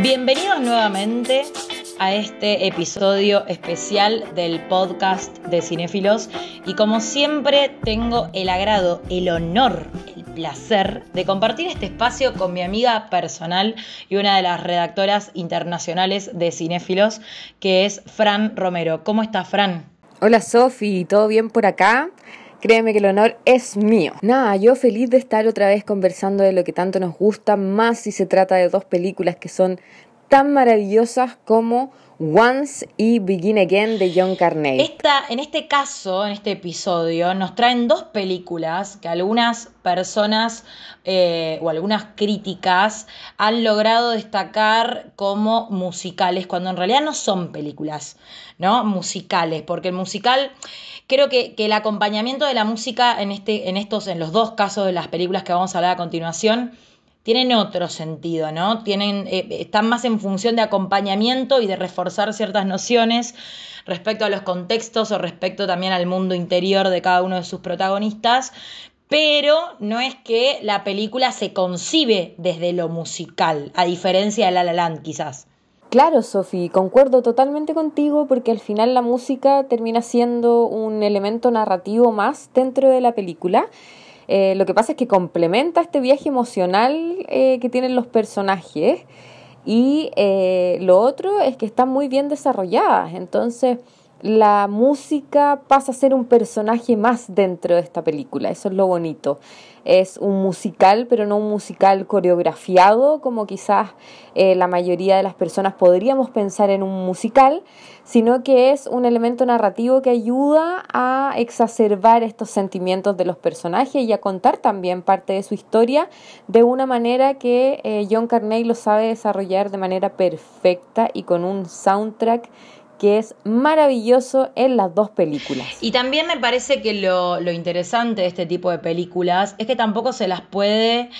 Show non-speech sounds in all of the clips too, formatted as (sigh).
Bienvenidos nuevamente a este episodio especial del podcast de Cinéfilos y como siempre tengo el agrado, el honor, el placer de compartir este espacio con mi amiga personal y una de las redactoras internacionales de Cinéfilos, que es Fran Romero. ¿Cómo estás, Fran? Hola, Sofi, ¿todo bien por acá? Créeme que el honor es mío. Nada, yo feliz de estar otra vez conversando de lo que tanto nos gusta, más si se trata de dos películas que son tan maravillosas como Once y Begin Again de John Carney. Esta, en este caso, en este episodio, nos traen dos películas que algunas personas eh, o algunas críticas han logrado destacar como musicales, cuando en realidad no son películas, ¿no? Musicales, porque el musical creo que, el acompañamiento de la música en, este, en, estos, en los dos casos de las películas que vamos a hablar a continuación, tienen otro sentido, ¿no? Tienen, eh, están más en función de acompañamiento y de reforzar ciertas nociones respecto a los contextos o respecto también al mundo interior de cada uno de sus protagonistas, pero no es que la película se concibe desde lo musical, a diferencia de La La Land quizás. Claro, Sofi, concuerdo totalmente contigo porque al final la música termina siendo un elemento narrativo más dentro de la película. Eh, lo que pasa es que complementa este viaje emocional eh, que tienen los personajes y eh, lo otro es que están muy bien desarrolladas. Entonces, la música pasa a ser un personaje más dentro de esta película, eso es lo bonito. Es un musical, pero no un musical coreografiado como quizás eh, la mayoría de las personas podríamos pensar en un musical, sino que es un elemento narrativo que ayuda a exacerbar estos sentimientos de los personajes y a contar también parte de su historia de una manera que eh, John Carney lo sabe desarrollar de manera perfecta y con un soundtrack que es maravilloso en las dos películas. Y también me parece que lo, lo interesante de este tipo de películas es que tampoco se las puede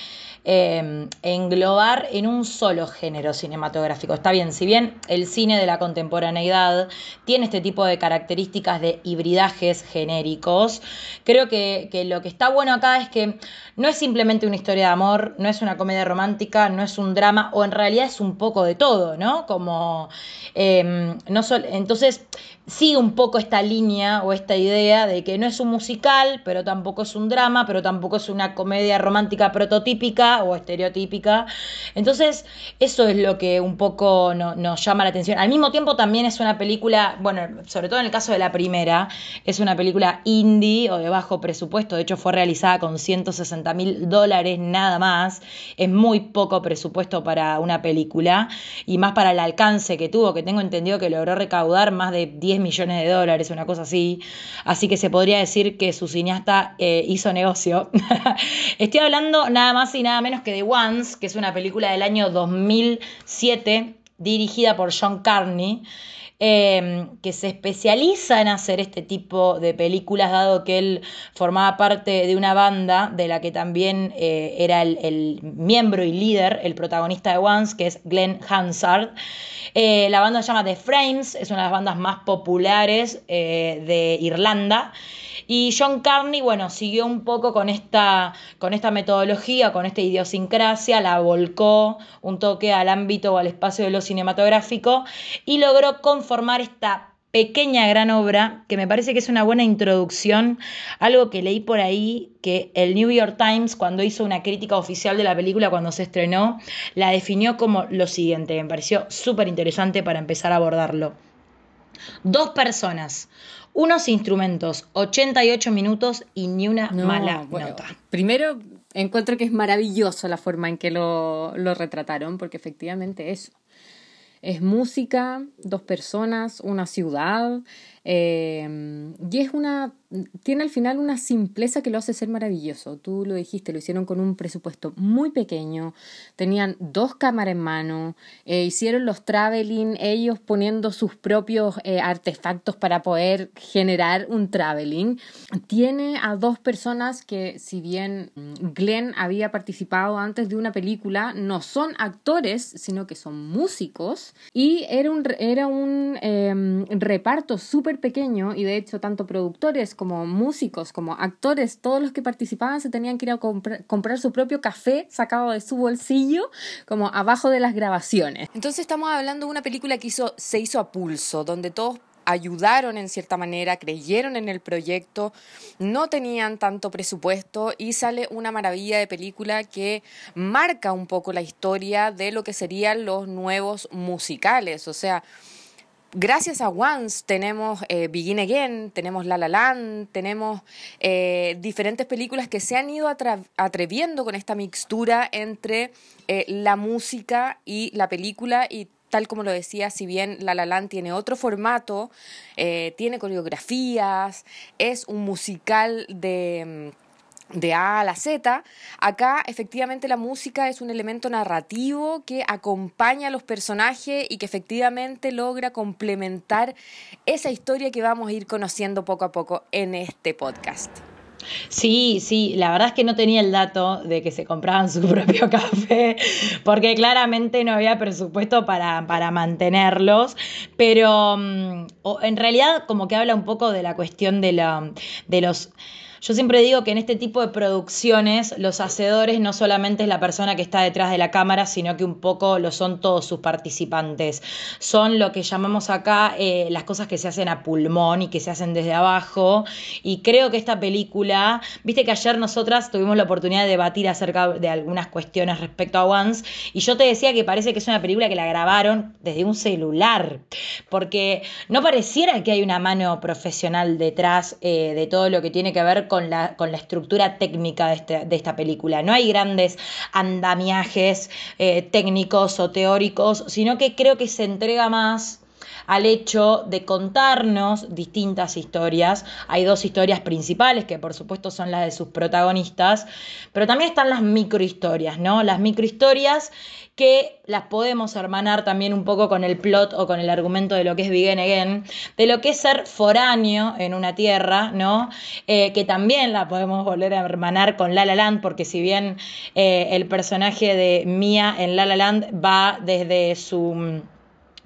Em, englobar en un solo género cinematográfico. Está bien, si bien el cine de la contemporaneidad tiene este tipo de características de hibridajes genéricos, creo que, lo que está bueno acá es que no es simplemente una historia de amor, no es una comedia romántica, no es un drama, o en realidad es un poco de todo, ¿no? Como, em, no entonces, sigue un poco esta línea o esta idea de que no es un musical, pero tampoco es un drama, pero tampoco es una comedia romántica prototípica, o estereotípica. Entonces, eso es lo que un poco nos llama la atención. Al mismo tiempo, también es una película, bueno, sobre todo en el caso de la primera, es una película indie o de bajo presupuesto. De hecho, fue realizada con 160 mil dólares nada más. Es muy poco presupuesto para una película y más para el alcance que tuvo, que tengo entendido que logró recaudar más de 10 millones de dólares, una cosa así. Así que se podría decir que su cineasta eh, hizo negocio. (laughs) Estoy hablando nada más y nada menos que The Ones, que es una película del año 2007 dirigida por John Carney. Em, que se especializa en hacer este tipo de películas, dado que él formaba parte de una banda de la que también eh, era el, miembro y líder, el protagonista de Once, que es Glenn Hansard. Eh, la banda se llama The Frames, es una de las bandas más populares eh, de Irlanda. Y John Carney, bueno, siguió un poco con esta, con esta metodología, con esta idiosincrasia, la volcó un toque al ámbito o al espacio de lo cinematográfico y logró conformar esta pequeña gran obra que me parece que es una buena introducción, algo que leí por ahí, que el New York Times cuando hizo una crítica oficial de la película cuando se estrenó, la definió como lo siguiente, me pareció súper interesante para empezar a abordarlo. Dos personas, unos instrumentos, 88 minutos y ni una mala nota. Primero, encuentro que es maravilloso la forma en que lo, lo retrataron, porque efectivamente eso. Es música, dos personas, una ciudad, eh, y es una tiene al final una simpleza que lo hace ser maravilloso. Tú lo dijiste, lo hicieron con un presupuesto muy pequeño, tenían dos cámaras en mano, eh, hicieron los traveling, ellos poniendo sus propios eh, artefactos para poder generar un traveling. Tiene a dos personas que, si bien Glenn había participado antes de una película, no son actores, sino que son músicos, y era un, era un em, reparto súper pequeño y de hecho tanto productores como músicos como actores, todos los que participaban se tenían que ir a comprar su propio café sacado de su bolsillo como abajo de las grabaciones. Entonces estamos hablando de una película que se hizo a pulso, donde todos ayudaron en cierta manera, creyeron en el proyecto, no tenían tanto presupuesto y sale una maravilla de película que marca un poco la historia de lo que serían los nuevos musicales. O sea, gracias a Once tenemos eh, Begin Again, tenemos La La Land, tenemos eh, diferentes películas que se han ido atreviendo con esta mixtura entre eh, la música y la película. Y tal como lo decía, si bien La La Land tiene otro formato, eh, tiene coreografías, es un musical de mm, de A a la Z, acá efectivamente la música es un elemento narrativo que acompaña a los personajes y que efectivamente logra complementar esa historia que vamos a ir conociendo poco a poco en este podcast. Sí, sí, la verdad es que no tenía el dato de que se compraban su (laughs) propio café, porque claramente no había presupuesto para, para mantenerlos, pero mm, en realidad como que habla un poco de la cuestión de, la, de los yo siempre digo que en este tipo de producciones los hacedores no solamente es la persona que está detrás de la cámara, sino que un poco lo son todos sus participantes. Son lo que llamamos acá eh, las cosas que se hacen a pulmón y que se hacen desde abajo. Y creo que esta película, viste que ayer nosotras tuvimos la oportunidad de debatir acerca de algunas cuestiones respecto a Once, y yo te decía que parece que es una película que la grabaron desde un celular, porque no pareciera que hay una mano profesional detrás eh, de todo lo que tiene que ver con la, con la estructura técnica de, este, de, esta película. No hay grandes andamiajes eh, técnicos o teóricos, sino que creo que se entrega más al hecho de contarnos distintas historias. Hay dos historias principales que por supuesto son las de sus protagonistas, pero también están las microhistorias, ¿no? Las microhistorias que las podemos hermanar también un poco con el plot o con el argumento de lo que es Begin Again, de lo que es ser foráneo en una tierra, ¿no? Eh, que también la podemos volver a hermanar con La La Land, porque si bien eh, el personaje de Mia en La La Land va desde su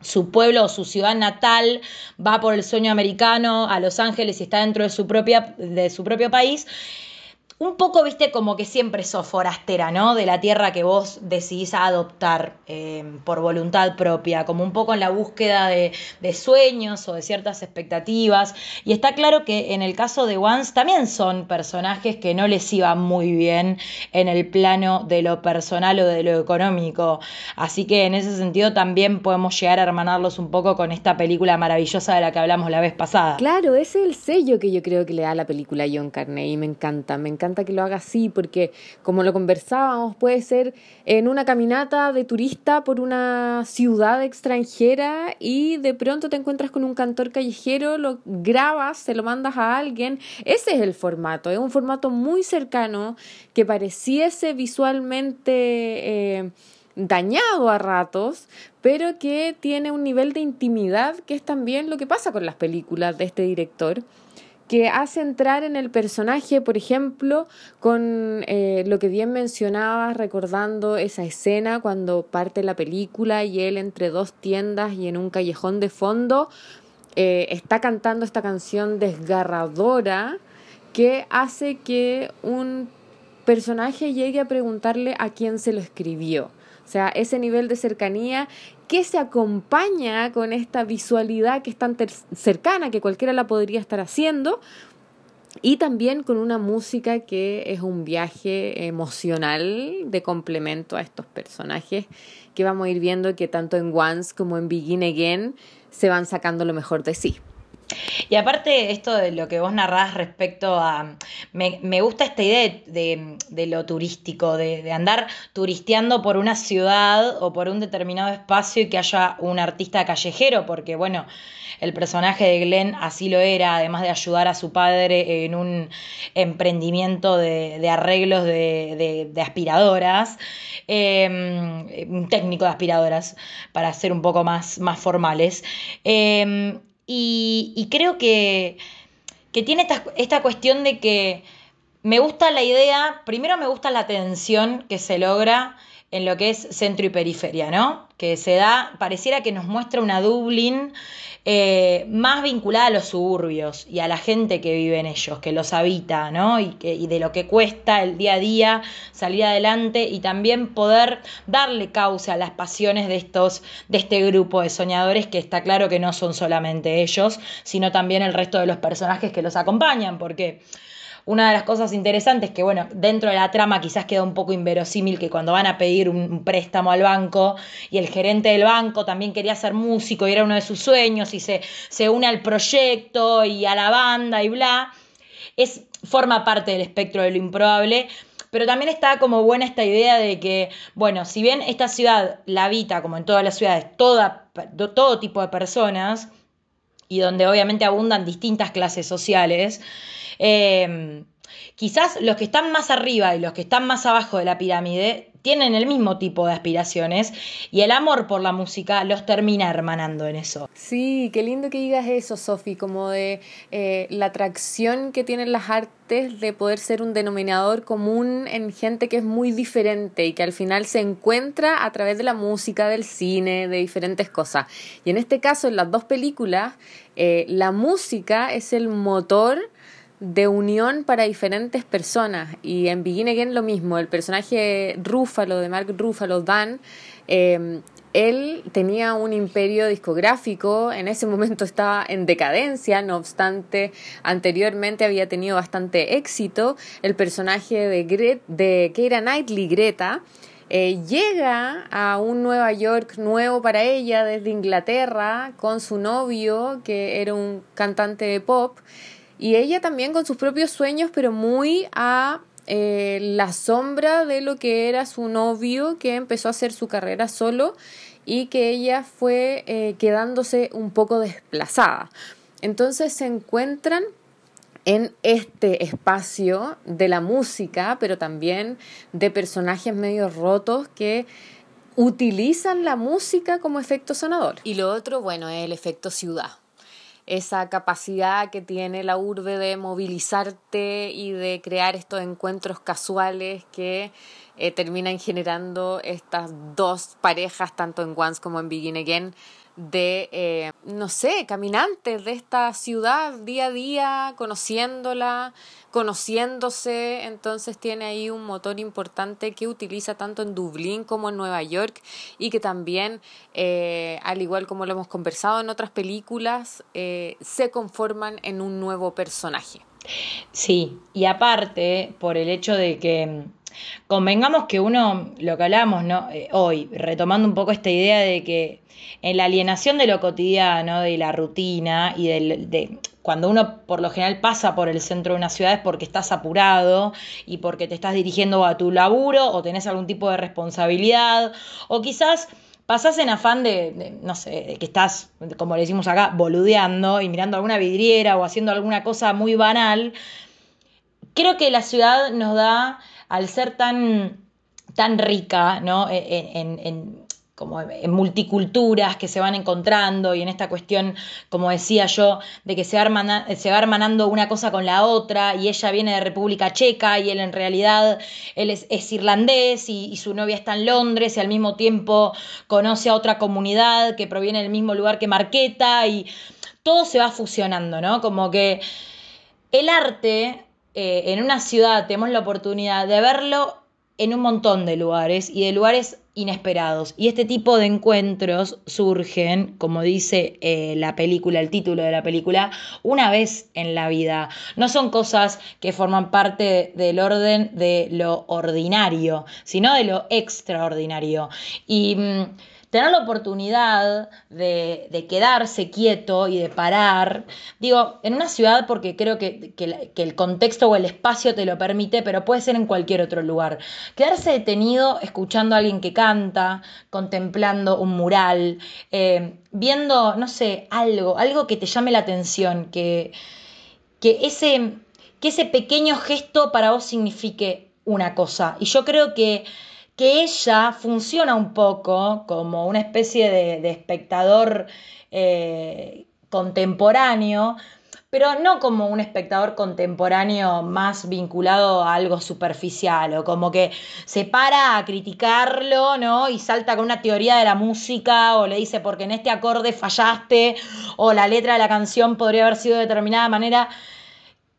su pueblo o su ciudad natal va por el sueño americano a Los Ángeles y está dentro de su, propia, de su propio país un poco, viste, como que siempre sos forastera, ¿no? De la tierra que vos decidís adoptar eh, por voluntad propia, como un poco en la búsqueda de, sueños o de ciertas expectativas. Y está claro que en el caso de Once también son personajes que no les iba muy bien en el plano de lo personal o de lo económico. Así que en ese sentido también podemos llegar a hermanarlos un poco con esta película maravillosa de la que hablamos la vez pasada. Claro, es el sello que yo creo que le da la película John Carney me encanta, me encanta que lo haga así, porque como lo conversábamos, puede ser en una caminata de turista por una ciudad extranjera y de pronto te encuentras con un cantor callejero, lo grabas, se lo mandas a alguien. Ese es el formato, es un formato muy cercano que pareciese visualmente... Eh, dañado a ratos, pero que tiene un nivel de intimidad que es también lo que pasa con las películas de este director que hace entrar en el personaje, por ejemplo, con eh, lo que bien mencionaba, recordando esa escena cuando parte la película y él entre dos tiendas y en un callejón de fondo eh, está cantando esta canción desgarradora que hace que un personaje llegue a preguntarle a quién se lo escribió. O sea, ese nivel de cercanía que se acompaña con esta visualidad que es tan cercana que cualquiera la podría estar haciendo y también con una música que es un viaje emocional de complemento a estos personajes que vamos a ir viendo que tanto en Once como en Begin Again se van sacando lo mejor de sí. Y aparte, esto de lo que vos narrás respecto a. Me, gusta esta idea de, lo turístico, de, andar turisteando por una ciudad o por un determinado espacio y que haya un artista callejero, porque bueno, el personaje de Glenn así lo era, además de ayudar a su padre en un emprendimiento de, arreglos de, aspiradoras, em, un técnico de aspiradoras, para ser un poco más, más formales. Em, y, creo que, tiene esta, cuestión de que me gusta la idea, primero me gusta la tensión que se logra en lo que es centro y periferia, ¿no? Que se da, pareciera que nos muestra una Dublín eh, más vinculada a los suburbios y a la gente que vive en ellos, que los habita, ¿no? Y, que, y de lo que cuesta el día a día salir adelante y también poder darle causa a las pasiones de estos, de este grupo de soñadores que está claro que no son solamente ellos, sino también el resto de los personajes que los acompañan, porque una de las cosas interesantes que, bueno, dentro de la trama quizás queda un poco inverosímil que cuando van a pedir un préstamo al banco y el gerente del banco también quería ser músico y era uno de sus sueños y se, se une al proyecto y a la banda y bla, es, forma parte del espectro de lo improbable, pero también está como buena esta idea de que, bueno, si bien esta ciudad la habita, como en todas las ciudades, toda, todo tipo de personas, y donde obviamente abundan distintas clases sociales, eh, quizás los que están más arriba y los que están más abajo de la pirámide tienen el mismo tipo de aspiraciones y el amor por la música los termina hermanando en eso. Sí, qué lindo que digas eso, Sofi, como de eh, la atracción que tienen las artes de poder ser un denominador común en gente que es muy diferente y que al final se encuentra a través de la música, del cine, de diferentes cosas. Y en este caso, en las dos películas, eh, la música es el motor de unión para diferentes personas. Y en Begin Again lo mismo, el personaje Rúfalo, de Mark Rúfalo, Dan, em, él tenía un imperio discográfico, en ese momento estaba en decadencia, no obstante, anteriormente había tenido bastante éxito. El personaje de, de Keira Knightley, Greta, eh, llega a un Nueva York nuevo para ella desde Inglaterra con su novio, que era un cantante de pop, y ella también con sus propios sueños, pero muy a eh, la sombra de lo que era su novio, que empezó a hacer su carrera solo y que ella fue eh, quedándose un poco desplazada. Entonces se encuentran en este espacio de la música, pero también de personajes medio rotos que utilizan la música como efecto sonador. Y lo otro, bueno, es el efecto ciudad esa capacidad que tiene la urbe de movilizarte y de crear estos encuentros casuales que eh, terminan generando estas dos parejas, tanto en Once como en Begin Again, de, eh, no sé, caminantes de esta ciudad día a día, conociéndola, conociéndose, entonces tiene ahí un motor importante que utiliza tanto en Dublín como en Nueva York y que también, eh, al igual como lo hemos conversado en otras películas, eh, se conforman en un nuevo personaje. Sí, y aparte, por el hecho de que convengamos que uno, lo que hablamos ¿no? hoy, retomando un poco esta idea de que en la alienación de lo cotidiano, de la rutina y de, cuando uno por lo general pasa por el centro de una ciudad es porque estás apurado y porque te estás dirigiendo a tu laburo o tenés algún tipo de responsabilidad o quizás pasás en afán de, no sé, de que estás, como le decimos acá, boludeando y mirando alguna vidriera o haciendo alguna cosa muy banal. Creo que la ciudad nos da, al ser tan, tan rica, ¿no? en como en multiculturas que se van encontrando y en esta cuestión, como decía yo, de que se va, se va hermanando una cosa con la otra y ella viene de República Checa y él en realidad él es, irlandés y, y, su novia está en Londres y al mismo tiempo conoce a otra comunidad que proviene del mismo lugar que Marqueta y todo se va fusionando, ¿no? Como que el arte eh, en una ciudad tenemos la oportunidad de verlo en un montón de lugares y de lugares inesperados. Y este tipo de encuentros surgen, como dice eh, la película, el título de la película, una vez en la vida. No son cosas que forman parte del orden de lo ordinario, sino de lo extraordinario. Y. Mm, tener la oportunidad de, quedarse quieto y de parar, digo, en una ciudad porque creo que, el contexto o el espacio te lo permite, pero puede ser en cualquier otro lugar. Quedarse detenido escuchando a alguien que canta, contemplando un mural, eh, viendo, no sé, algo, algo que te llame la atención, que, que, ese, que ese pequeño gesto para vos signifique una cosa. Y yo creo que que ella funciona un poco como una especie de, espectador eh, contemporáneo, pero no como un espectador contemporáneo más vinculado a algo superficial o como que se para a criticarlo, ¿no? Y salta con una teoría de la música o le dice porque en este acorde fallaste o la letra de la canción podría haber sido de determinada manera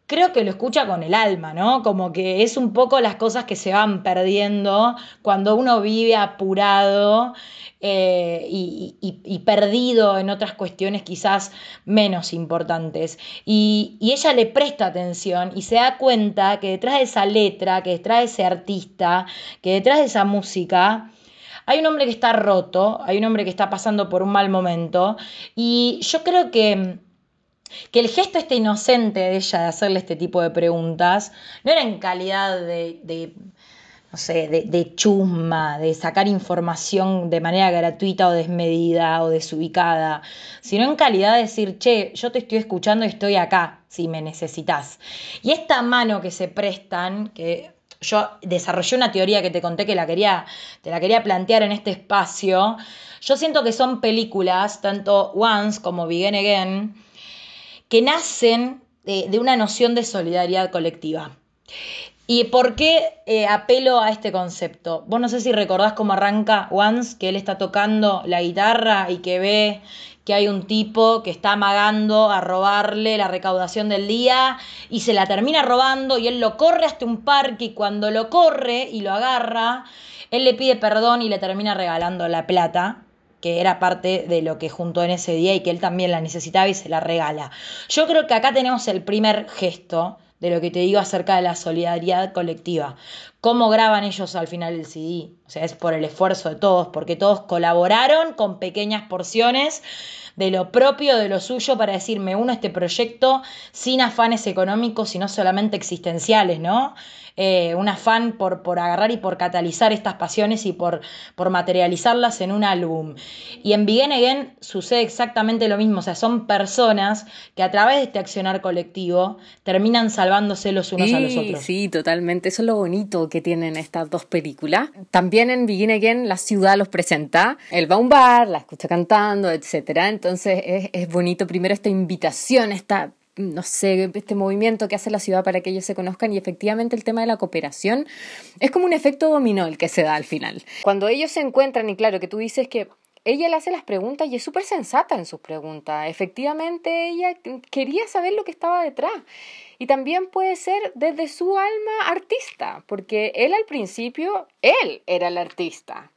creo que lo escucha con el alma, ¿no? Como que es un poco las cosas que se van perdiendo cuando uno vive apurado eh, y, perdido en otras cuestiones quizás menos importantes. Y, y, ella le presta atención y se da cuenta que detrás de esa letra, que detrás de ese artista, que detrás de esa música, hay un hombre que está roto, hay un hombre que está pasando por un mal momento y yo creo que que el gesto este inocente de ella de hacerle este tipo de preguntas no era en calidad de, no sé, de, de, chusma, de sacar información de manera gratuita o desmedida o desubicada, sino en calidad de decir, che, yo te estoy escuchando y estoy acá si me necesitas. Y esta mano que se prestan, que yo desarrollé una teoría que te conté que la quería, te la quería plantear en este espacio, yo siento que son películas, tanto Once como Begin Again, que nacen de, una noción de solidaridad colectiva. ¿Y por qué eh, apelo a este concepto? Vos no sé si recordás cómo arranca Once, que él está tocando la guitarra y que ve que hay un tipo que está amagando a robarle la recaudación del día y se la termina robando y él lo corre hasta un parque y cuando lo corre y lo agarra, él le pide perdón y le termina regalando la plata que era parte de lo que juntó en ese día y que él también la necesitaba y se la regala. Yo creo que acá tenemos el primer gesto de lo que te digo acerca de la solidaridad colectiva. ¿Cómo graban ellos al final el CD? O sea, es por el esfuerzo de todos, porque todos colaboraron con pequeñas porciones de lo propio, de lo suyo, para decir, me uno este proyecto sin afanes económicos, sino solamente existenciales, ¿no? Eh, un afán por, por agarrar y por catalizar estas pasiones y por, por materializarlas en un álbum. Y en Begin Again sucede exactamente lo mismo, o sea, son personas que a través de este accionar colectivo terminan salvándose los unos a los otros. Sí, totalmente, eso es lo bonito que tienen estas dos películas. También en Begin Again la ciudad los presenta, él va a un bar, la escucha cantando, etc. Entonces es, es bonito primero esta invitación, esta no sé, este movimiento que hace la ciudad para que ellos se conozcan y efectivamente el tema de la cooperación es como un efecto dominó el que se da al final. Cuando ellos se encuentran y claro que tú dices que ella le hace las preguntas y es súper sensata en sus preguntas. Efectivamente, ella quería saber lo que estaba detrás. Y también puede ser desde su alma artista, porque él al principio, él era el artista.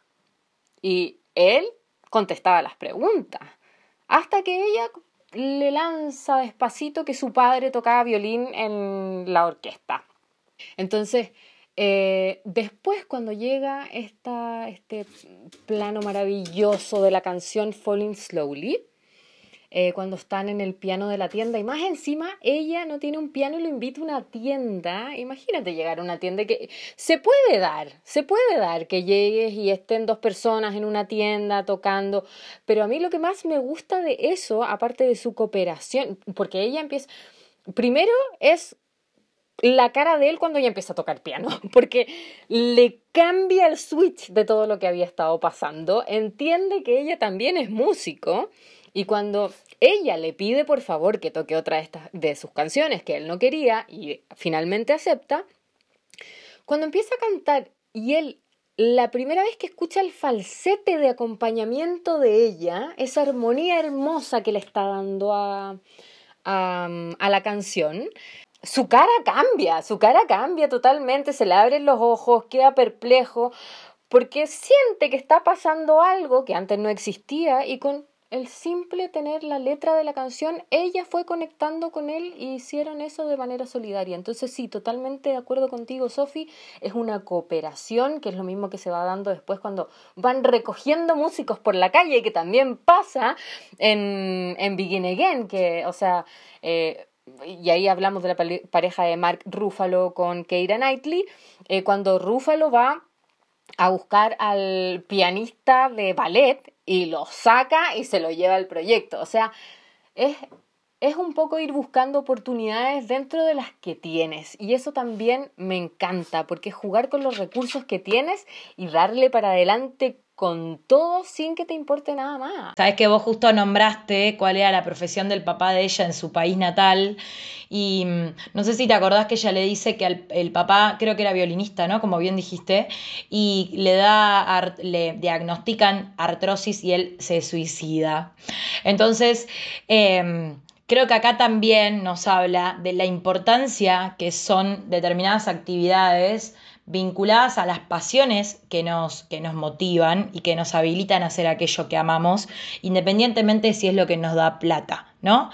Y él contestaba las preguntas. Hasta que ella le lanza despacito que su padre tocaba violín en la orquesta. Entonces, eh, después cuando llega esta, este plano maravilloso de la canción Falling Slowly, eh, cuando están en el piano de la tienda. Y más encima, ella no tiene un piano y lo invita a una tienda. Imagínate llegar a una tienda que se puede dar, se puede dar que llegues y estén dos personas en una tienda tocando. Pero a mí lo que más me gusta de eso, aparte de su cooperación, porque ella empieza, primero es la cara de él cuando ella empieza a tocar piano, (laughs) porque le cambia el switch de todo lo que había estado pasando, entiende que ella también es músico y cuando ella le pide por favor que toque otra de, de sus canciones que él no quería y finalmente acepta, cuando empieza a cantar y él la primera vez que escucha el falsete de acompañamiento de ella, esa armonía hermosa que le está dando a, a, a, la canción, su cara cambia, su cara cambia totalmente, se le abren los ojos, queda perplejo, porque siente que está pasando algo que antes no existía y con el simple tener la letra de la canción, ella fue conectando con él y hicieron eso de manera solidaria. Entonces sí, totalmente de acuerdo contigo, Sofi, es una cooperación que es lo mismo que se va dando después cuando van recogiendo músicos por la calle, que también pasa en, en Begin Again, que, o sea... Eh, y ahí hablamos de la pareja de Mark Ruffalo con Keira Knightley, eh, cuando Ruffalo va a buscar al pianista de ballet y lo saca y se lo lleva al proyecto. O sea, es, es un poco ir buscando oportunidades dentro de las que tienes. Y eso también me encanta, porque jugar con los recursos que tienes y darle para adelante con todo sin que te importe nada más. Sabes que vos justo nombraste cuál era la profesión del papá de ella en su país natal y mm, no sé si te acordás que ella le dice que el papá, creo que era violinista, ¿no? Como bien dijiste, y le da, le diagnostican artrosis y él se suicida. Entonces, em, creo que acá también nos habla de la importancia que son determinadas actividades vinculadas a las pasiones que nos, que nos motivan y que nos habilitan a hacer aquello que amamos, independientemente si es lo que nos da plata, ¿no?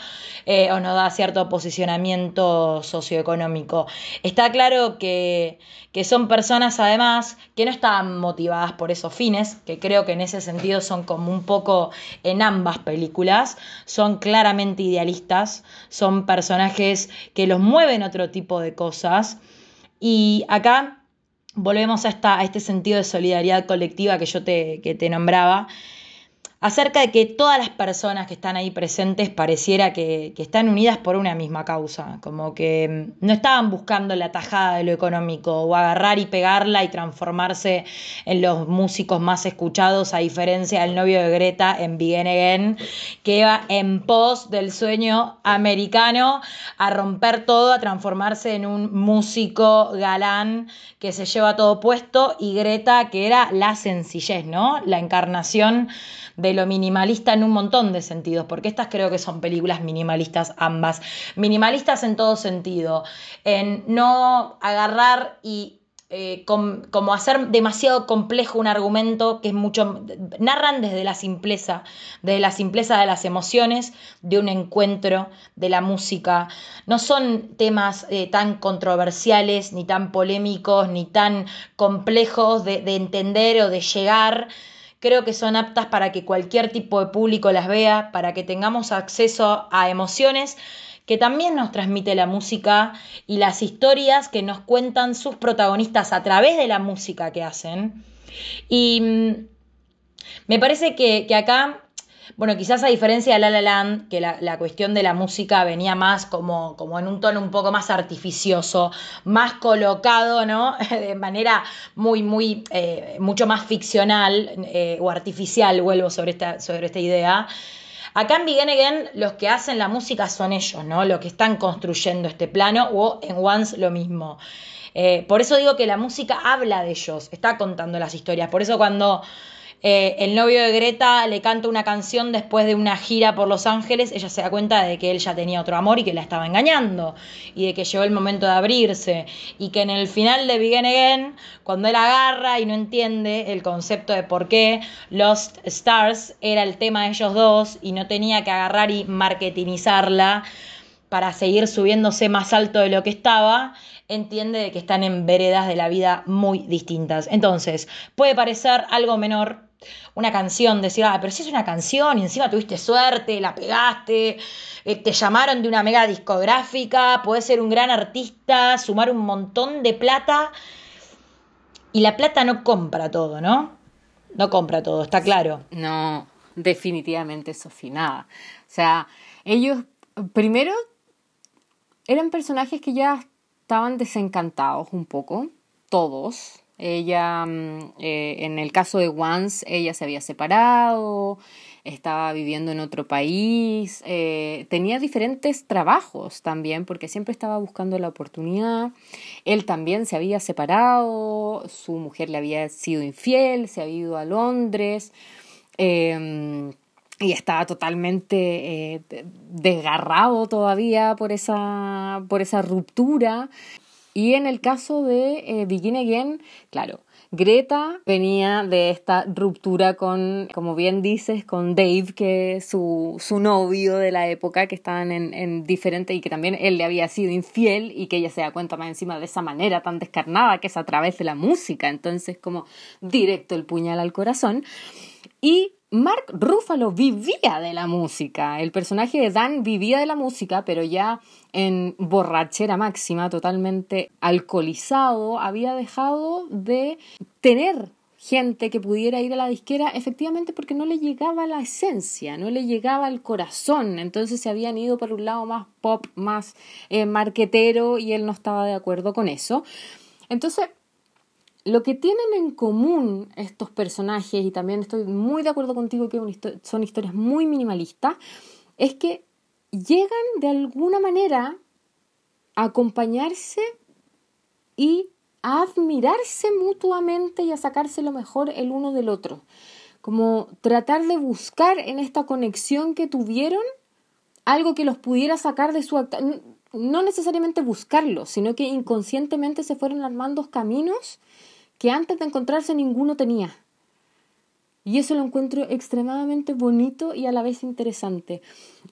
Eh, o nos da cierto posicionamiento socioeconómico. Está claro que, que son personas además que no están motivadas por esos fines, que creo que en ese sentido son como un poco en ambas películas, son claramente idealistas, son personajes que los mueven otro tipo de cosas. Y acá volvemos a, esta, a este sentido de solidaridad colectiva que yo te, que te nombraba, acerca de que todas las personas que están ahí presentes pareciera que, están unidas por una misma causa, como que mm, no estaban buscando la tajada de lo económico o agarrar y pegarla y transformarse en los músicos más escuchados, a diferencia del novio de Greta en Begin Again, que iba en pos del sueño americano a romper todo, a transformarse en un músico galán que se lleva todo puesto y Greta que era la sencillez, ¿no? La encarnación de lo minimalista en un montón de sentidos, porque estas creo que son películas minimalistas ambas. Minimalistas en todo sentido, en no agarrar y eh, como hacer demasiado complejo un argumento que es mucho. narran desde la simpleza, desde la simpleza de las emociones, de un encuentro, de la música. No son temas eh, tan controversiales, ni tan polémicos, ni tan complejos de, de entender o de llegar Creo que son aptas para que cualquier tipo de público las vea, para que tengamos acceso a emociones que también nos transmite la música y las historias que nos cuentan sus protagonistas a través de la música que hacen. Y mm, me parece que, que acá bueno, quizás a diferencia de La La Land, que la, cuestión de la música venía más como, como, en un tono un poco más artificioso, más colocado, ¿no? (laughs) De manera muy, muy, eh, mucho más ficcional eh, o artificial, vuelvo sobre esta, sobre esta idea. Acá en Begin los que hacen la música son ellos, ¿no? Los que están construyendo este plano o en Once lo mismo. Eh, por eso digo que la música habla de ellos, está contando las historias. Por eso cuando eh, el novio de Greta le canta una canción después de una gira por Los Ángeles, ella se da cuenta de que él ya tenía otro amor y que la estaba engañando, y de que llegó el momento de abrirse, y que en el final de Begin Again, cuando él agarra y no entiende el concepto de por qué Lost Stars era el tema de ellos dos y no tenía que agarrar y marketingizarla para seguir subiéndose más alto de lo que estaba, entiende que están en veredas de la vida muy distintas. Entonces, puede parecer algo menor una canción, decir, ah, pero si es una canción y encima tuviste suerte, la pegaste, eh, te llamaron de una mega discográfica, puedes ser un gran artista, sumar un montón de plata y la plata no compra todo, ¿no? No compra todo, está claro. No, definitivamente, Sofi, nada. O sea, ellos primero eran personajes que ya estaban desencantados un poco, todos, ella, mm, eh, en el caso de Once, ella se había separado, estaba viviendo en otro país, eh, tenía diferentes trabajos también, porque siempre estaba buscando la oportunidad. Él también se había separado, su mujer le había sido infiel, se había ido a Londres. Em, y estaba totalmente eh, desgarrado todavía por esa, por esa ruptura. Y en el caso de eh, Begin Again, claro, Greta venía de esta ruptura con, como bien dices, con Dave, que es su, su novio de la época, que estaban en, en diferente y que también él le había sido infiel y que ella se da cuenta más encima de esa manera tan descarnada que es a través de la música. Entonces, como directo el puñal al corazón. Y Mark Ruffalo vivía de la música. El personaje de Dan vivía de la música, pero ya en borrachera máxima, totalmente alcoholizado, había dejado de tener gente que pudiera ir a la disquera efectivamente porque no le llegaba la esencia, no le llegaba el corazón, entonces se habían ido por un lado más pop, más eh, marquetero y él no estaba de acuerdo con eso. Entonces lo que tienen en común estos personajes, y también estoy muy de acuerdo contigo que son historias muy minimalistas, es que llegan de alguna manera a acompañarse y a admirarse mutuamente y a sacarse lo mejor el uno del otro. Como tratar de buscar en esta conexión que tuvieron algo que los pudiera sacar de su no necesariamente buscarlo, sino que inconscientemente se fueron armando caminos que antes de encontrarse ninguno tenía. Y eso lo encuentro extremadamente bonito y a la vez interesante.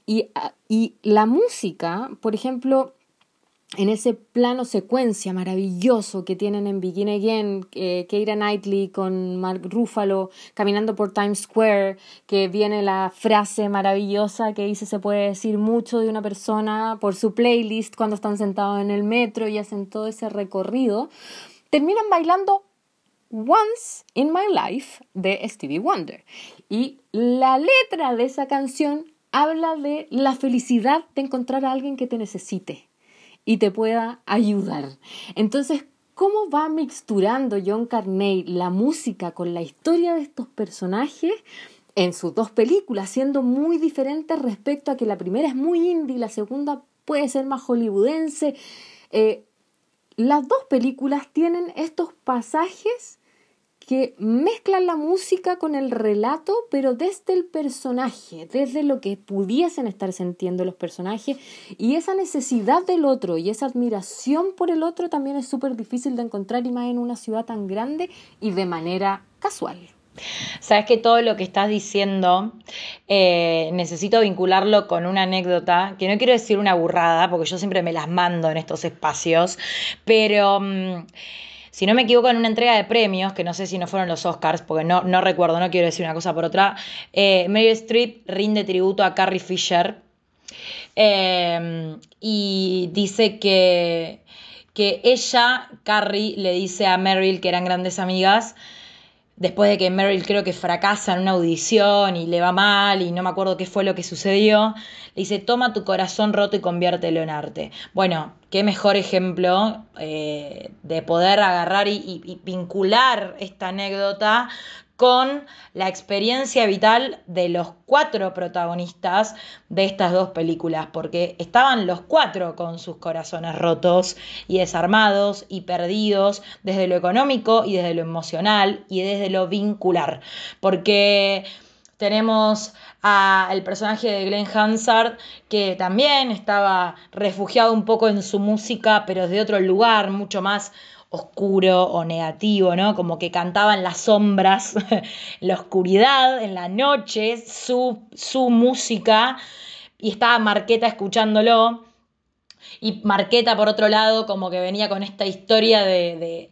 Y, y la música, por ejemplo, en ese plano secuencia maravilloso que tienen en Begin Again, eh, Keira Knightley con Mark Ruffalo caminando por Times Square, que viene la frase maravillosa que dice se puede decir mucho de una persona por su playlist cuando están sentados en el metro y hacen todo ese recorrido, terminan bailando Once in My Life de Stevie Wonder. Y la letra de esa canción habla de la felicidad de encontrar a alguien que te necesite y te pueda ayudar. Entonces, ¿cómo va mixturando John Carney la música con la historia de estos personajes? en sus dos películas, siendo muy diferentes respecto a que la primera es muy indie la segunda puede ser más hollywoodense. Eh, las dos películas tienen estos pasajes que mezclan la música con el relato, pero desde el personaje, desde lo que pudiesen estar sintiendo los personajes. Y esa necesidad del otro y esa admiración por el otro también es súper difícil de encontrar y más en una ciudad tan grande y de manera casual. Sabes que todo lo que estás diciendo eh, necesito vincularlo con una anécdota, que no quiero decir una burrada, porque yo siempre me las mando en estos espacios, pero... Mm, si no me equivoco, en una entrega de premios, que no sé si no fueron los Oscars, porque no, no recuerdo, no quiero decir una cosa por otra, eh, Meryl Streep rinde tributo a Carrie Fisher eh, y dice que, que ella, Carrie, le dice a Meryl que eran grandes amigas después de que Meryl creo que fracasa en una audición y le va mal y no me acuerdo qué fue lo que sucedió, le dice, toma tu corazón roto y conviértelo en arte. Bueno, qué mejor ejemplo eh, de poder agarrar y, vincular esta anécdota con la experiencia vital de los cuatro protagonistas de estas dos películas, porque estaban los cuatro con sus corazones rotos y desarmados y perdidos desde lo económico y desde lo emocional y desde lo vincular, porque tenemos al personaje de Glenn Hansard, que también estaba refugiado un poco en su música, pero de otro lugar, mucho más oscuro o negativo, ¿no? Como que cantaba en las sombras, (laughs) la oscuridad, en la noche, su, su música, y estaba Marqueta escuchándolo. Y Marqueta, por otro lado, como que venía con esta historia de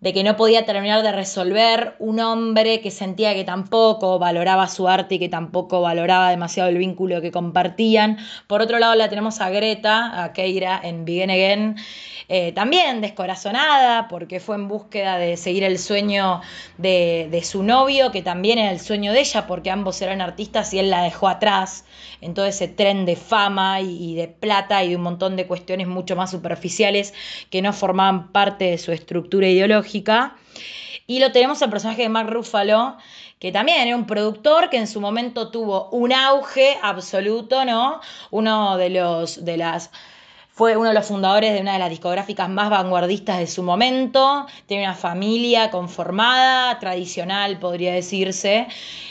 que no podía terminar de resolver, un hombre que sentía que tampoco valoraba su arte y que tampoco valoraba demasiado el vínculo que compartían. Por otro lado la tenemos a Greta, a Keira en Begin Again, eh, también descorazonada porque fue en búsqueda de seguir el sueño de, su novio, que también era el sueño de ella porque ambos eran artistas y él la dejó atrás en todo ese tren de fama y, y de plata y de un montón de cuestiones mucho más superficiales que no formaban parte de su estructura ideológica y lo tenemos al personaje de Mark Ruffalo, que también era un productor que en su momento tuvo un auge absoluto, ¿no? Uno de los de las fue uno de los fundadores de una de las discográficas más vanguardistas de su momento, tiene una familia conformada, tradicional podría decirse,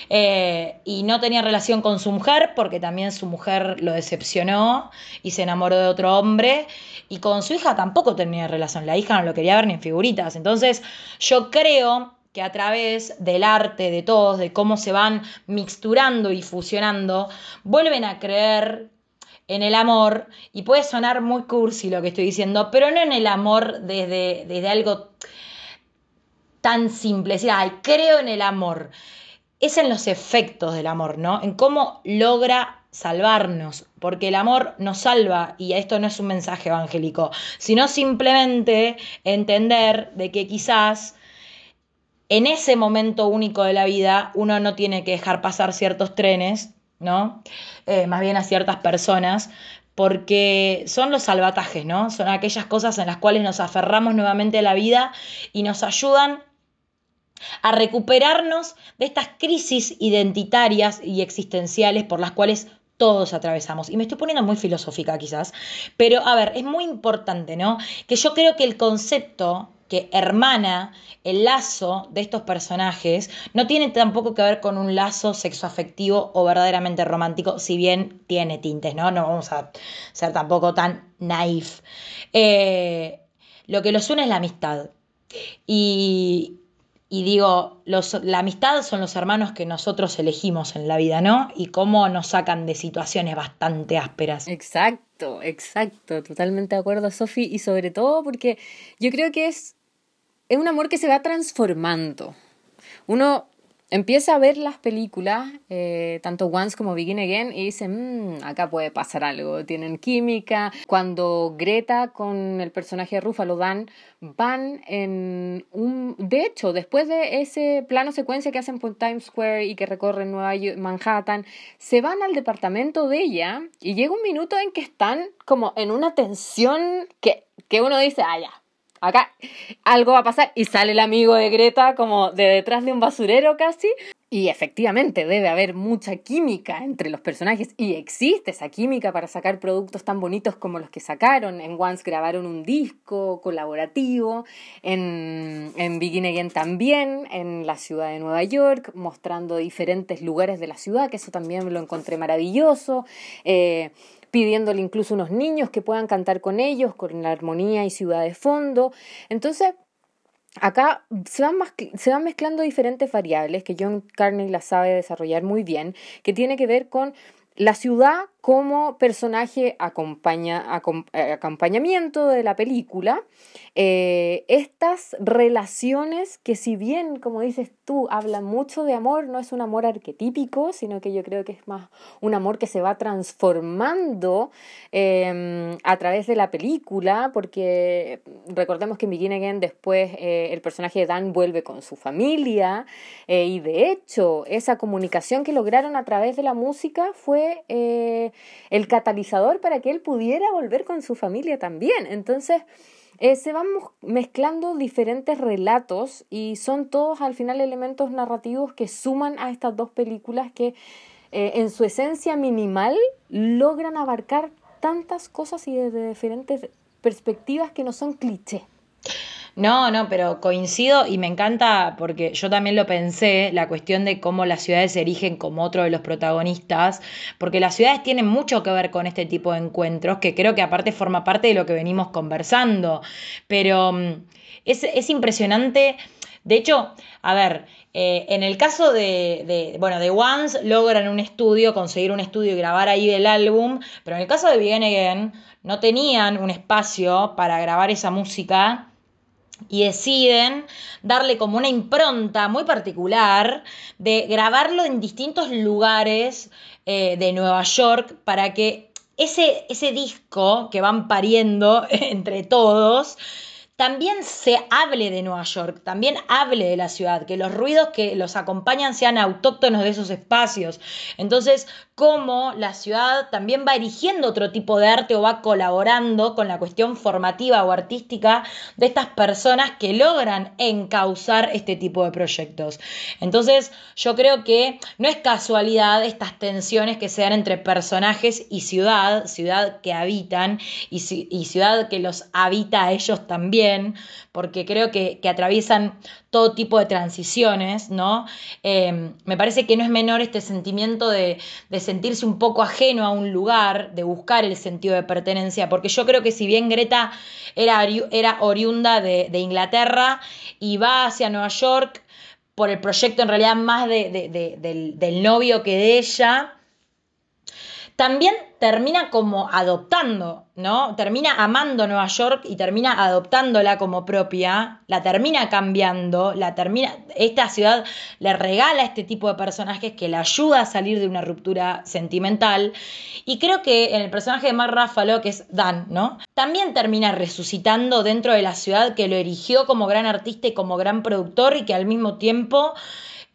eh, y no tenía relación con su mujer porque también su mujer lo decepcionó y se enamoró de otro hombre, y con su hija tampoco tenía relación, la hija no lo quería ver ni en figuritas, entonces yo creo que a través del arte de todos, de cómo se van mixturando y fusionando, vuelven a creer en el amor, y puede sonar muy cursi lo que estoy diciendo, pero no en el amor desde, desde algo tan simple, es decir, creo en el amor. Es en los efectos del amor, ¿no? En cómo logra salvarnos, porque el amor nos salva, y esto no es un mensaje evangélico, sino simplemente entender de que quizás en ese momento único de la vida uno no tiene que dejar pasar ciertos trenes ¿no? Eh, más bien a ciertas personas, porque son los salvatajes, ¿no? Son aquellas cosas en las cuales nos aferramos nuevamente a la vida y nos ayudan a recuperarnos de estas crisis identitarias y existenciales por las cuales todos atravesamos. Y me estoy poniendo muy filosófica quizás, pero a ver, es muy importante, ¿no? Que yo creo que el concepto que hermana el lazo de estos personajes no tiene tampoco que ver con un lazo sexoafectivo o verdaderamente romántico, si bien tiene tintes, ¿no? No vamos a ser tampoco tan naif. Eh, lo que los une es la amistad. Y, y digo, los, la amistad son los hermanos que nosotros elegimos en la vida, ¿no? Y cómo nos sacan de situaciones bastante ásperas. Exacto, exacto, totalmente de acuerdo, Sofi, y sobre todo porque yo creo que es, es un amor que se va transformando. Uno empieza a ver las películas, eh, tanto Once como Begin Again, y dice, mmm, acá puede pasar algo, tienen química. Cuando Greta con el personaje de Ruffalo Dan van en un... De hecho, después de ese plano secuencia que hacen por Times Square y que recorren Nueva York, Manhattan, se van al departamento de ella y llega un minuto en que están como en una tensión que, que uno dice, ah, acá algo va a pasar y sale el amigo de Greta como de detrás de un basurero casi. Y efectivamente debe haber mucha química entre los personajes y existe esa química para sacar productos tan bonitos como los que sacaron. En Once grabaron un disco colaborativo, en, en Begin Again también, en la ciudad de Nueva York, mostrando diferentes lugares de la ciudad, que eso también lo encontré maravilloso. Eh, pidiéndole incluso unos niños que puedan cantar con ellos, con la armonía y ciudad de fondo. Entonces, acá se van, se van mezclando diferentes variables que John Carney las sabe desarrollar muy bien, que tiene que ver con la ciudad como personaje acompaña, eh, acompañamiento de la película, eh, estas relaciones que si bien, como dices tú, hablan mucho de amor, no es un amor arquetípico, sino que yo creo que es más un amor que se va transformando em, a través de la película, porque recordemos que en Begin Again después eh, el personaje de Dan vuelve con su familia y de hecho esa comunicación que lograron a través de la música fue el catalizador para que él pudiera volver con su familia también. Entonces, eh, se van mezclando diferentes relatos y son todos al final elementos narrativos que suman a estas dos películas que eh, en su esencia minimal logran abarcar tantas cosas y desde diferentes perspectivas que no son cliché. No, no, pero coincido y me encanta porque yo también lo pensé, la cuestión de cómo las ciudades se erigen como otro de los protagonistas, porque las ciudades tienen mucho que ver con este tipo de encuentros, que creo que aparte forma parte de lo que venimos conversando, pero mm, es, impresionante. De hecho, a ver, eh, en el caso de, de, bueno, de Once logran un estudio, conseguir un estudio y grabar ahí el álbum, pero en el caso de Begin Again no tenían un espacio para grabar esa música y deciden darle como una impronta muy particular de grabarlo en distintos lugares eh, de Nueva York para que ese, ese disco que van pariendo (laughs) entre todos también se hable de Nueva York, también hable de la ciudad, que los ruidos que los acompañan sean autóctonos de esos espacios. Entonces, cómo la ciudad también va erigiendo otro tipo de arte o va colaborando con la cuestión formativa o artística de estas personas que logran encauzar este tipo de proyectos. Entonces, yo creo que no es casualidad estas tensiones que se dan entre personajes y ciudad, ciudad que habitan y, ciudad que los habita a ellos también, porque creo que, atraviesan todo tipo de transiciones, ¿no? Eh, me parece que no es menor este sentimiento de, de sentirse un poco ajeno a un lugar, de buscar el sentido de pertenencia, porque yo creo que si bien Greta era, era oriunda de, Inglaterra y va hacia Nueva York por el proyecto en realidad más del, del novio que de ella, también termina como adoptando, ¿no? Termina amando Nueva York y termina adoptándola como propia, la termina cambiando, la termina, esta ciudad le regala este tipo de personajes que le ayuda a salir de una ruptura sentimental y creo que en el personaje de Mark Ruffalo, que es Dan, ¿no? También termina resucitando dentro de la ciudad que lo erigió como gran artista y como gran productor y que al mismo tiempo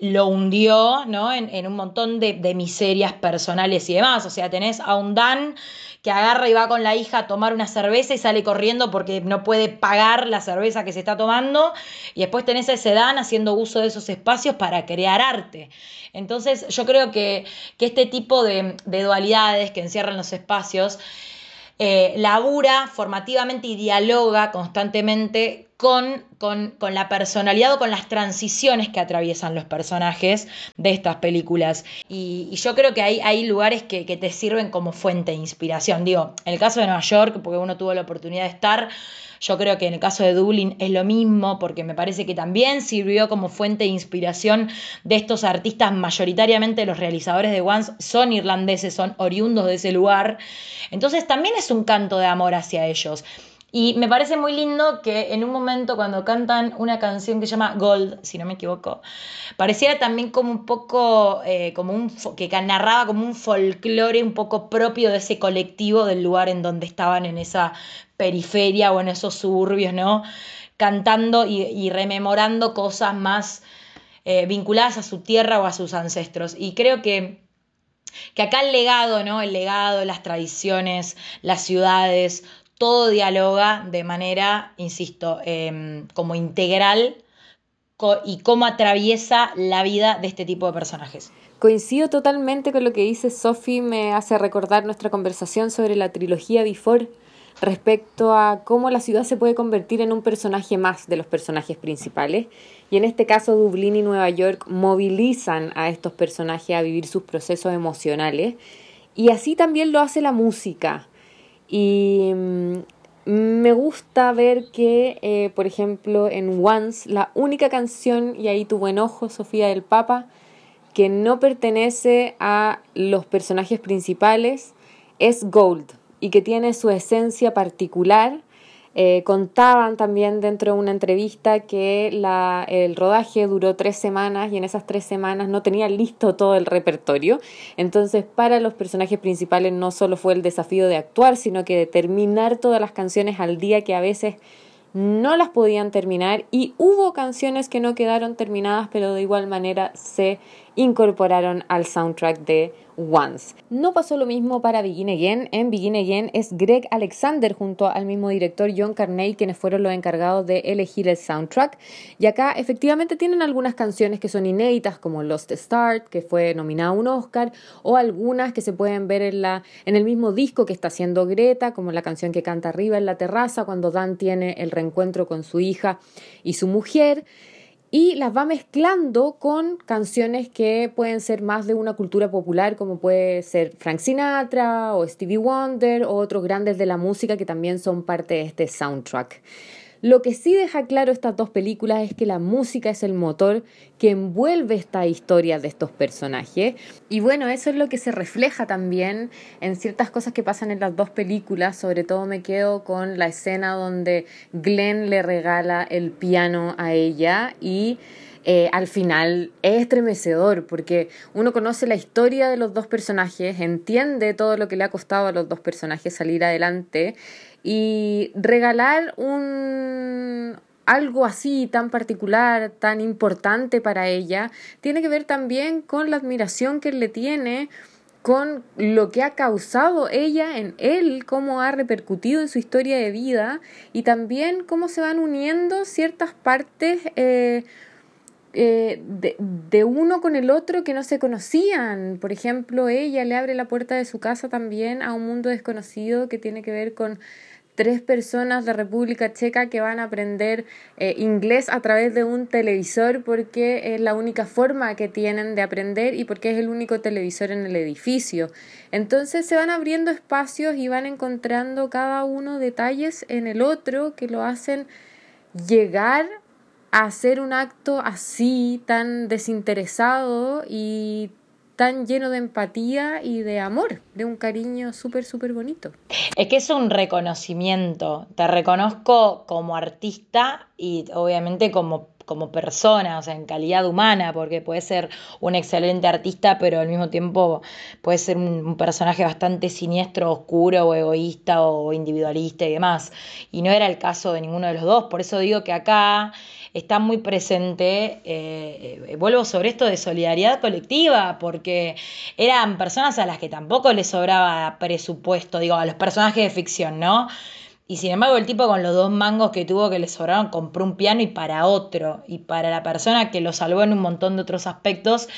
lo hundió ¿no? en, un montón de, miserias personales y demás. O sea, tenés a un Dan que agarra y va con la hija a tomar una cerveza y sale corriendo porque no puede pagar la cerveza que se está tomando. Y después tenés a ese Dan haciendo uso de esos espacios para crear arte. Entonces yo creo que, este tipo de dualidades que encierran los espacios eh, labura formativamente y dialoga constantemente con, con, la personalidad o con las transiciones que atraviesan los personajes de estas películas. Y, yo creo que hay, hay lugares que, que, te sirven como fuente de inspiración. Digo, en el caso de Nueva York, porque uno tuvo la oportunidad de estar, yo creo que en el caso de Dublin es lo mismo, porque me parece que también sirvió como fuente de inspiración de estos artistas, mayoritariamente los realizadores de Once son irlandeses, son oriundos de ese lugar. Entonces también es un canto de amor hacia ellos. Y me parece muy lindo que en un momento cuando cantan una canción que se llama Gold, si no me equivoco, pareciera también como un poco, eh, como un, que narraba como un folclore un poco propio de ese colectivo del lugar en donde estaban en esa periferia o en esos suburbios, ¿no? Cantando y, rememorando cosas más eh, vinculadas a su tierra o a sus ancestros. Y creo que que acá el legado, ¿no? El legado, las tradiciones, las ciudades, todo dialoga de manera, insisto, em, como integral y cómo atraviesa la vida de este tipo de personajes. Coincido totalmente con lo que dice Sophie, me hace recordar nuestra conversación sobre la trilogía Before respecto a cómo la ciudad se puede convertir en un personaje más de los personajes principales. Y en este caso Dublín y Nueva York movilizan a estos personajes a vivir sus procesos emocionales. Y así también lo hace la música. Y mm, me gusta ver que, eh, por ejemplo, en Once, la única canción, y ahí tuvo enojo, Sofía del Papa, que no pertenece a los personajes principales, es Gold, y que tiene su esencia particular eh, contaban también dentro de una entrevista que la, el rodaje duró tres semanas y en esas tres semanas no tenía listo todo el repertorio. Entonces, para los personajes principales no solo fue el desafío de actuar, sino que de terminar todas las canciones al día que a veces no las podían terminar y hubo canciones que no quedaron terminadas, pero de igual manera se incorporaron al soundtrack de Once. No pasó lo mismo para Begin Again. En Begin Again es Greg Alexander junto al mismo director John Carney quienes fueron los encargados de elegir el soundtrack. Y acá efectivamente tienen algunas canciones que son inéditas como Lost Start, que fue nominada a un Oscar, o algunas que se pueden ver en, la, en el mismo disco que está haciendo Greta, como la canción que canta arriba en la terraza cuando Dan tiene el reencuentro con su hija y su mujer y las va mezclando con canciones que pueden ser más de una cultura popular, como puede ser Frank Sinatra o Stevie Wonder o otros grandes de la música que también son parte de este soundtrack. Lo que sí deja claro estas dos películas es que la música es el motor que envuelve esta historia de estos personajes. Y bueno, eso es lo que se refleja también en ciertas cosas que pasan en las dos películas. Sobre todo me quedo con la escena donde Glenn le regala el piano a ella y... Eh, al final es estremecedor porque uno conoce la historia de los dos personajes, entiende todo lo que le ha costado a los dos personajes salir adelante y regalar un algo así tan particular, tan importante para ella, tiene que ver también con la admiración que él le tiene, con lo que ha causado ella en él, cómo ha repercutido en su historia de vida y también cómo se van uniendo ciertas partes eh, eh, de, de, uno con el otro que no se conocían. Por ejemplo, ella le abre la puerta de su casa también a un mundo desconocido que tiene que ver con tres personas de República Checa que van a aprender eh, inglés a través de un televisor porque es la única forma que tienen de aprender y porque es el único televisor en el edificio. Entonces se van abriendo espacios y van encontrando cada uno detalles en el otro que lo hacen llegar a hacer un acto así tan desinteresado y tan lleno de empatía y de amor, de un cariño súper, súper bonito. Es que es un reconocimiento. Te reconozco como artista y obviamente como, como persona, o sea, en calidad humana, porque puede ser un excelente artista, pero al mismo tiempo puede ser un, personaje bastante siniestro, oscuro o egoísta o individualista y demás. Y no era el caso de ninguno de los dos. Por eso digo que acá está muy presente, eh, eh, vuelvo sobre esto de solidaridad colectiva, porque eran personas a las que tampoco les sobraba presupuesto, digo, a los personajes de ficción, ¿no? Y sin embargo, el tipo con los dos mangos que tuvo que le sobraron compró un piano y para otro, y para la persona que lo salvó en un montón de otros aspectos,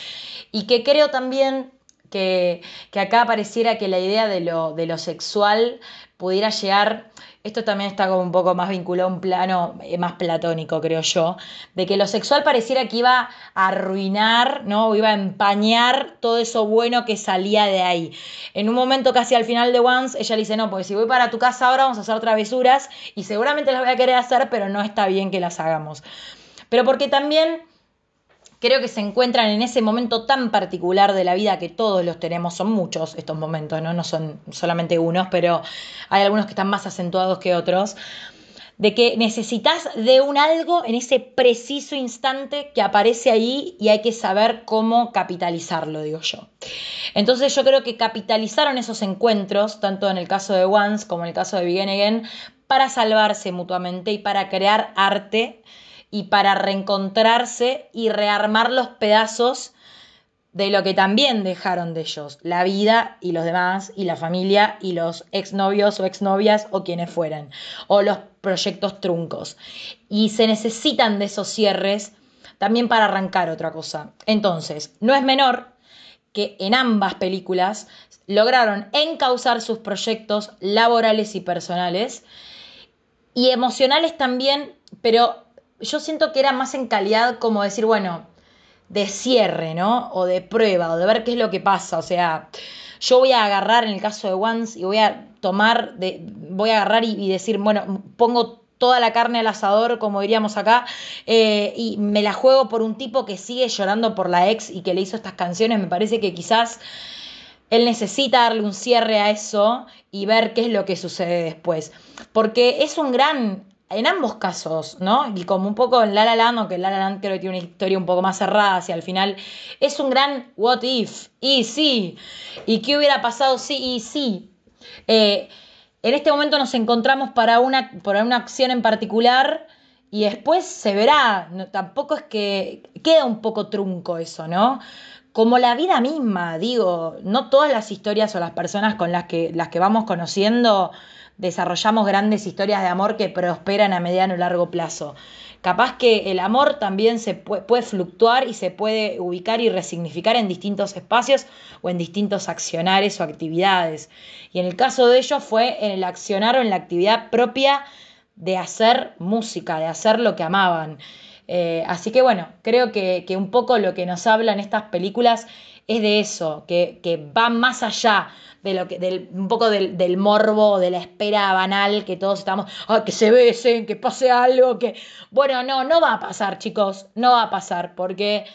y que creo también que, que acá pareciera que la idea de lo, de lo sexual pudiera llegar esto también está como un poco más vinculado a un plano eh, más platónico, creo yo, de que lo sexual pareciera que iba a arruinar, ¿no? O iba a empañar todo eso bueno que salía de ahí. En un momento casi al final de Once, ella dice, no, porque si voy para tu casa ahora vamos a hacer travesuras y seguramente las voy a querer hacer, pero no está bien que las hagamos. Pero porque también creo que se encuentran en ese momento tan particular de la vida que todos los tenemos, son muchos estos momentos, ¿no? No son solamente unos, pero hay algunos que están más acentuados que otros, de que necesitas de un algo en ese preciso instante que aparece ahí y hay que saber cómo capitalizarlo, digo yo. Entonces yo creo que capitalizaron esos encuentros, tanto en el caso de Once como en el caso de Begin Again, para salvarse mutuamente y para crear arte y para reencontrarse y rearmar los pedazos de lo que también dejaron de ellos, la vida y los demás, y la familia y los exnovios o exnovias o quienes fueran, o los proyectos truncos. Y se necesitan de esos cierres también para arrancar otra cosa. Entonces, no es menor que en ambas películas lograron encauzar sus proyectos laborales y personales y emocionales también, pero yo siento que era más en calidad como decir, bueno, de cierre, ¿no? O de prueba, o de ver qué es lo que pasa. O sea, yo voy a agarrar en el caso de Once y voy a tomar, de, voy a agarrar y, decir, bueno, pongo toda la carne al asador, como diríamos acá, eh, y me la juego por un tipo que sigue llorando por la ex y que le hizo estas canciones. Me parece que quizás él necesita darle un cierre a eso y ver qué es lo que sucede después. Porque es un gran en ambos casos, ¿no? Y como un poco en La La Land, aunque La La Land creo que tiene una historia un poco más cerrada hacia el final, es un gran what if, y sí, y qué hubiera pasado sí y sí. Eh, en este momento nos encontramos para una, para una acción en particular y después se verá, tampoco es que queda un poco trunco eso, ¿no? Como la vida misma, digo, no todas las historias o las personas con las que, las que vamos conociendo desarrollamos grandes historias de amor que prosperan a mediano y largo plazo. Capaz que el amor también se puede, fluctuar y se puede ubicar y resignificar en distintos espacios o en distintos accionares o actividades. Y en el caso de ellos fue en el accionar o en la actividad propia de hacer música, de hacer lo que amaban. Eh, así que bueno, creo que, un poco lo que nos hablan estas películas es de eso, que, que va más allá de lo que, del, un poco del, del, morbo, de la espera banal que todos estamos, que se besen, que pase algo, que... Bueno, no, no va a pasar, chicos, no va a pasar, porque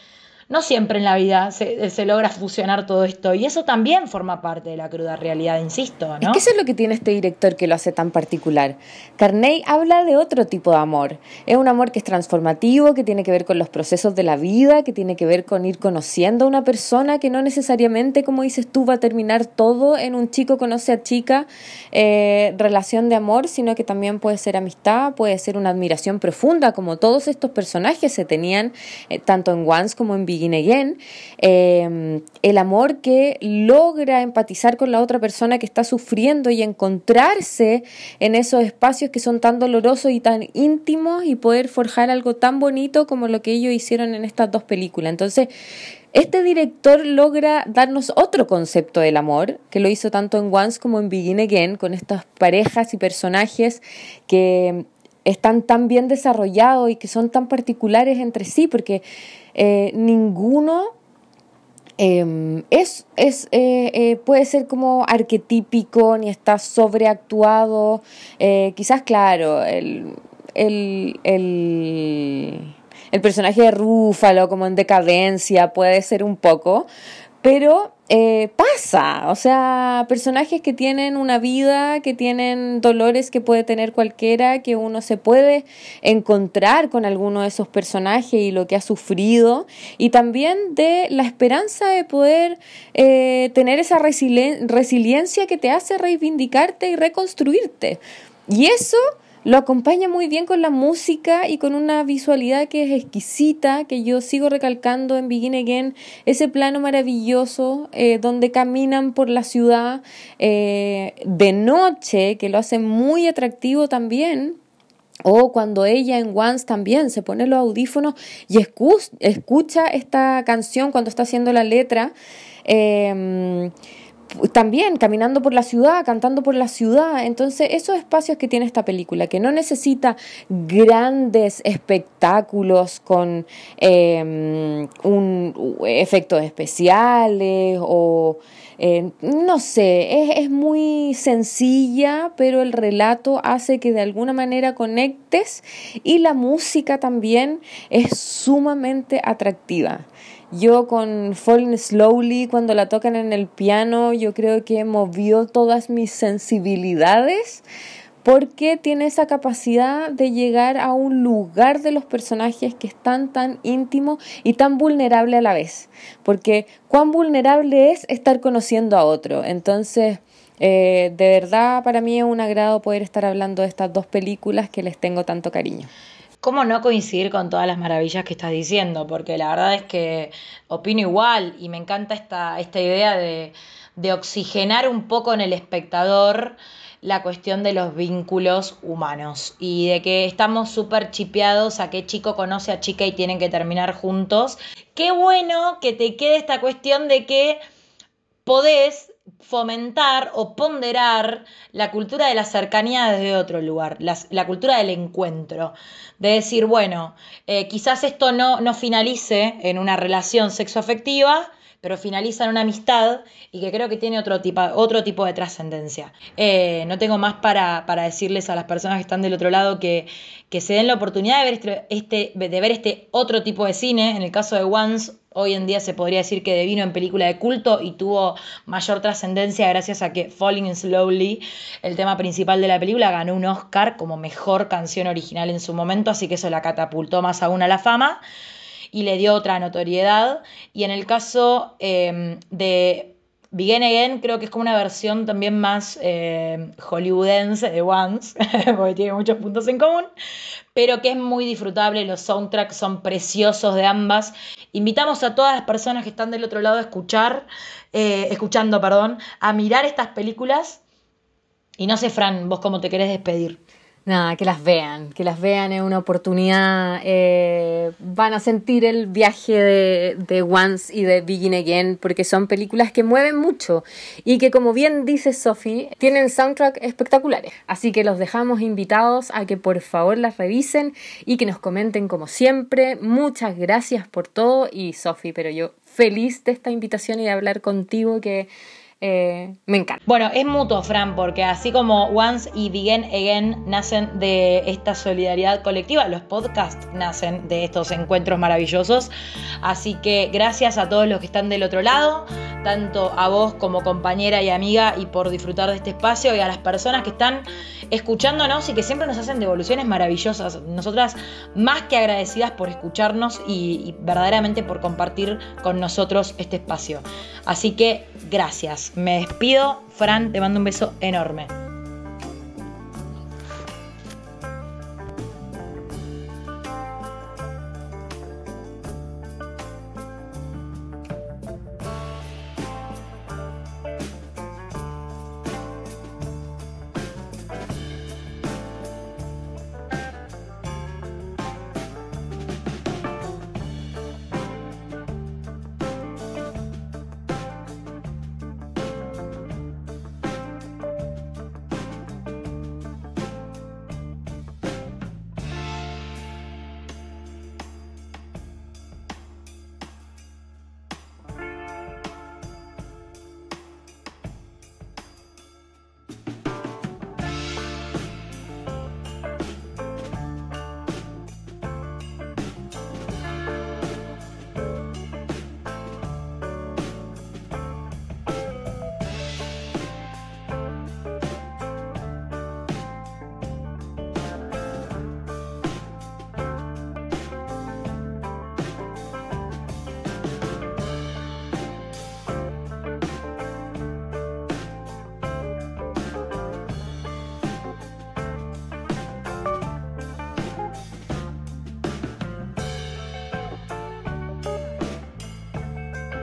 no siempre en la vida se, logra fusionar todo esto y eso también forma parte de la cruda realidad, insisto. ¿no? Es que es lo que tiene este director que lo hace tan particular. Carney habla de otro tipo de amor. Es un amor que es transformativo, que tiene que ver con los procesos de la vida, que tiene que ver con ir conociendo a una persona que no necesariamente, como dices tú, va a terminar todo en un chico conoce a chica eh, relación de amor, sino que también puede ser amistad, puede ser una admiración profunda, como todos estos personajes se tenían, eh, tanto en Once como en Big Begin em, el amor que logra empatizar con la otra persona que está sufriendo y encontrarse en esos espacios que son tan dolorosos y tan íntimos y poder forjar algo tan bonito como lo que ellos hicieron en estas dos películas. Entonces, este director logra darnos otro concepto del amor, que lo hizo tanto en Once como en Begin Again, con estas parejas y personajes que están tan bien desarrollados y que son tan particulares entre sí, porque eh, ninguno em, es, es eh, eh, puede ser como arquetípico ni está sobreactuado. quizás, claro, el, el, el, el personaje de Rúfalo como en decadencia puede ser un poco, pero eh, pasa, o sea, personajes que tienen una vida, que tienen dolores que puede tener cualquiera, que uno se puede encontrar con alguno de esos personajes y lo que ha sufrido, y también de la esperanza de poder eh, tener esa resiliencia que te hace reivindicarte y reconstruirte. Y eso lo acompaña muy bien con la música y con una visualidad que es exquisita, que yo sigo recalcando en Begin Again, ese plano maravilloso eh, donde caminan por la ciudad eh, de noche, que lo hace muy atractivo también. O cuando ella en Once también se pone los audífonos y escucha esta canción cuando está haciendo la letra. Eh, también caminando por la ciudad, cantando por la ciudad. Entonces, esos espacios que tiene esta película, que no necesita grandes espectáculos con em, un, efectos especiales o eh, no sé, es, es muy sencilla, pero el relato hace que de alguna manera conectes y la música también es sumamente atractiva. Yo con Falling Slowly, cuando la tocan en el piano, yo creo que movió todas mis sensibilidades porque tiene esa capacidad de llegar a un lugar de los personajes que están tan íntimo y tan vulnerable a la vez. Porque cuán vulnerable es estar conociendo a otro. Entonces, eh, de verdad, para mí es un agrado poder estar hablando de estas dos películas que les tengo tanto cariño. ¿Cómo no coincidir con todas las maravillas que estás diciendo? Porque la verdad es que opino igual y me encanta esta, esta idea de, de oxigenar un poco en el espectador la cuestión de los vínculos humanos y de que estamos súper chipeados a qué chico conoce a chica y tienen que terminar juntos. Qué bueno que te quede esta cuestión de que podés fomentar o ponderar la cultura de la cercanía desde otro lugar, la, cultura del encuentro, de decir, bueno, eh, quizás esto no, no finalice en una relación sexoafectiva, pero finaliza en una amistad y que creo que tiene otro tipo, otro tipo de trascendencia. Eh, no tengo más para, para, decirles a las personas que están del otro lado que, que se den la oportunidad de ver este, este, de ver este otro tipo de cine. En el caso de Once, hoy en día se podría decir que devino en película de culto y tuvo mayor trascendencia gracias a que Falling Slowly, el tema principal de la película, ganó un Oscar como mejor canción original en su momento, así que eso la catapultó más aún a la fama y le dio otra notoriedad. Y en el caso em, de Begin Again, creo que es como una versión también más em, hollywoodense de Once, (laughs) porque tiene muchos puntos en común, pero que es muy disfrutable. Los soundtracks son preciosos de ambas. Invitamos a todas las personas que están del otro lado a escuchar, eh, escuchando, perdón, a mirar estas películas. Y no sé, Fran, vos cómo te querés despedir. Nada, que las vean, que las vean es una oportunidad. Eh, van a sentir el viaje de, de, Once y de Begin Again, porque son películas que mueven mucho y que, como bien dice Sophie, tienen soundtrack espectaculares. Así que los dejamos invitados a que por favor las revisen y que nos comenten como siempre. Muchas gracias por todo y Sophie, pero yo feliz de esta invitación y de hablar contigo que eh, me encanta. Bueno, es mutuo, Fran, porque así como Once y Begin Again nacen de esta solidaridad colectiva, los podcasts nacen de estos encuentros maravillosos. Así que gracias a todos los que están del otro lado, tanto a vos como compañera y amiga, y por disfrutar de este espacio, y a las personas que están escuchándonos y que siempre nos hacen devoluciones maravillosas. Nosotras más que agradecidas por escucharnos y, y verdaderamente por compartir con nosotros este espacio. Así que gracias. Me despido. Fran, te mando un beso enorme.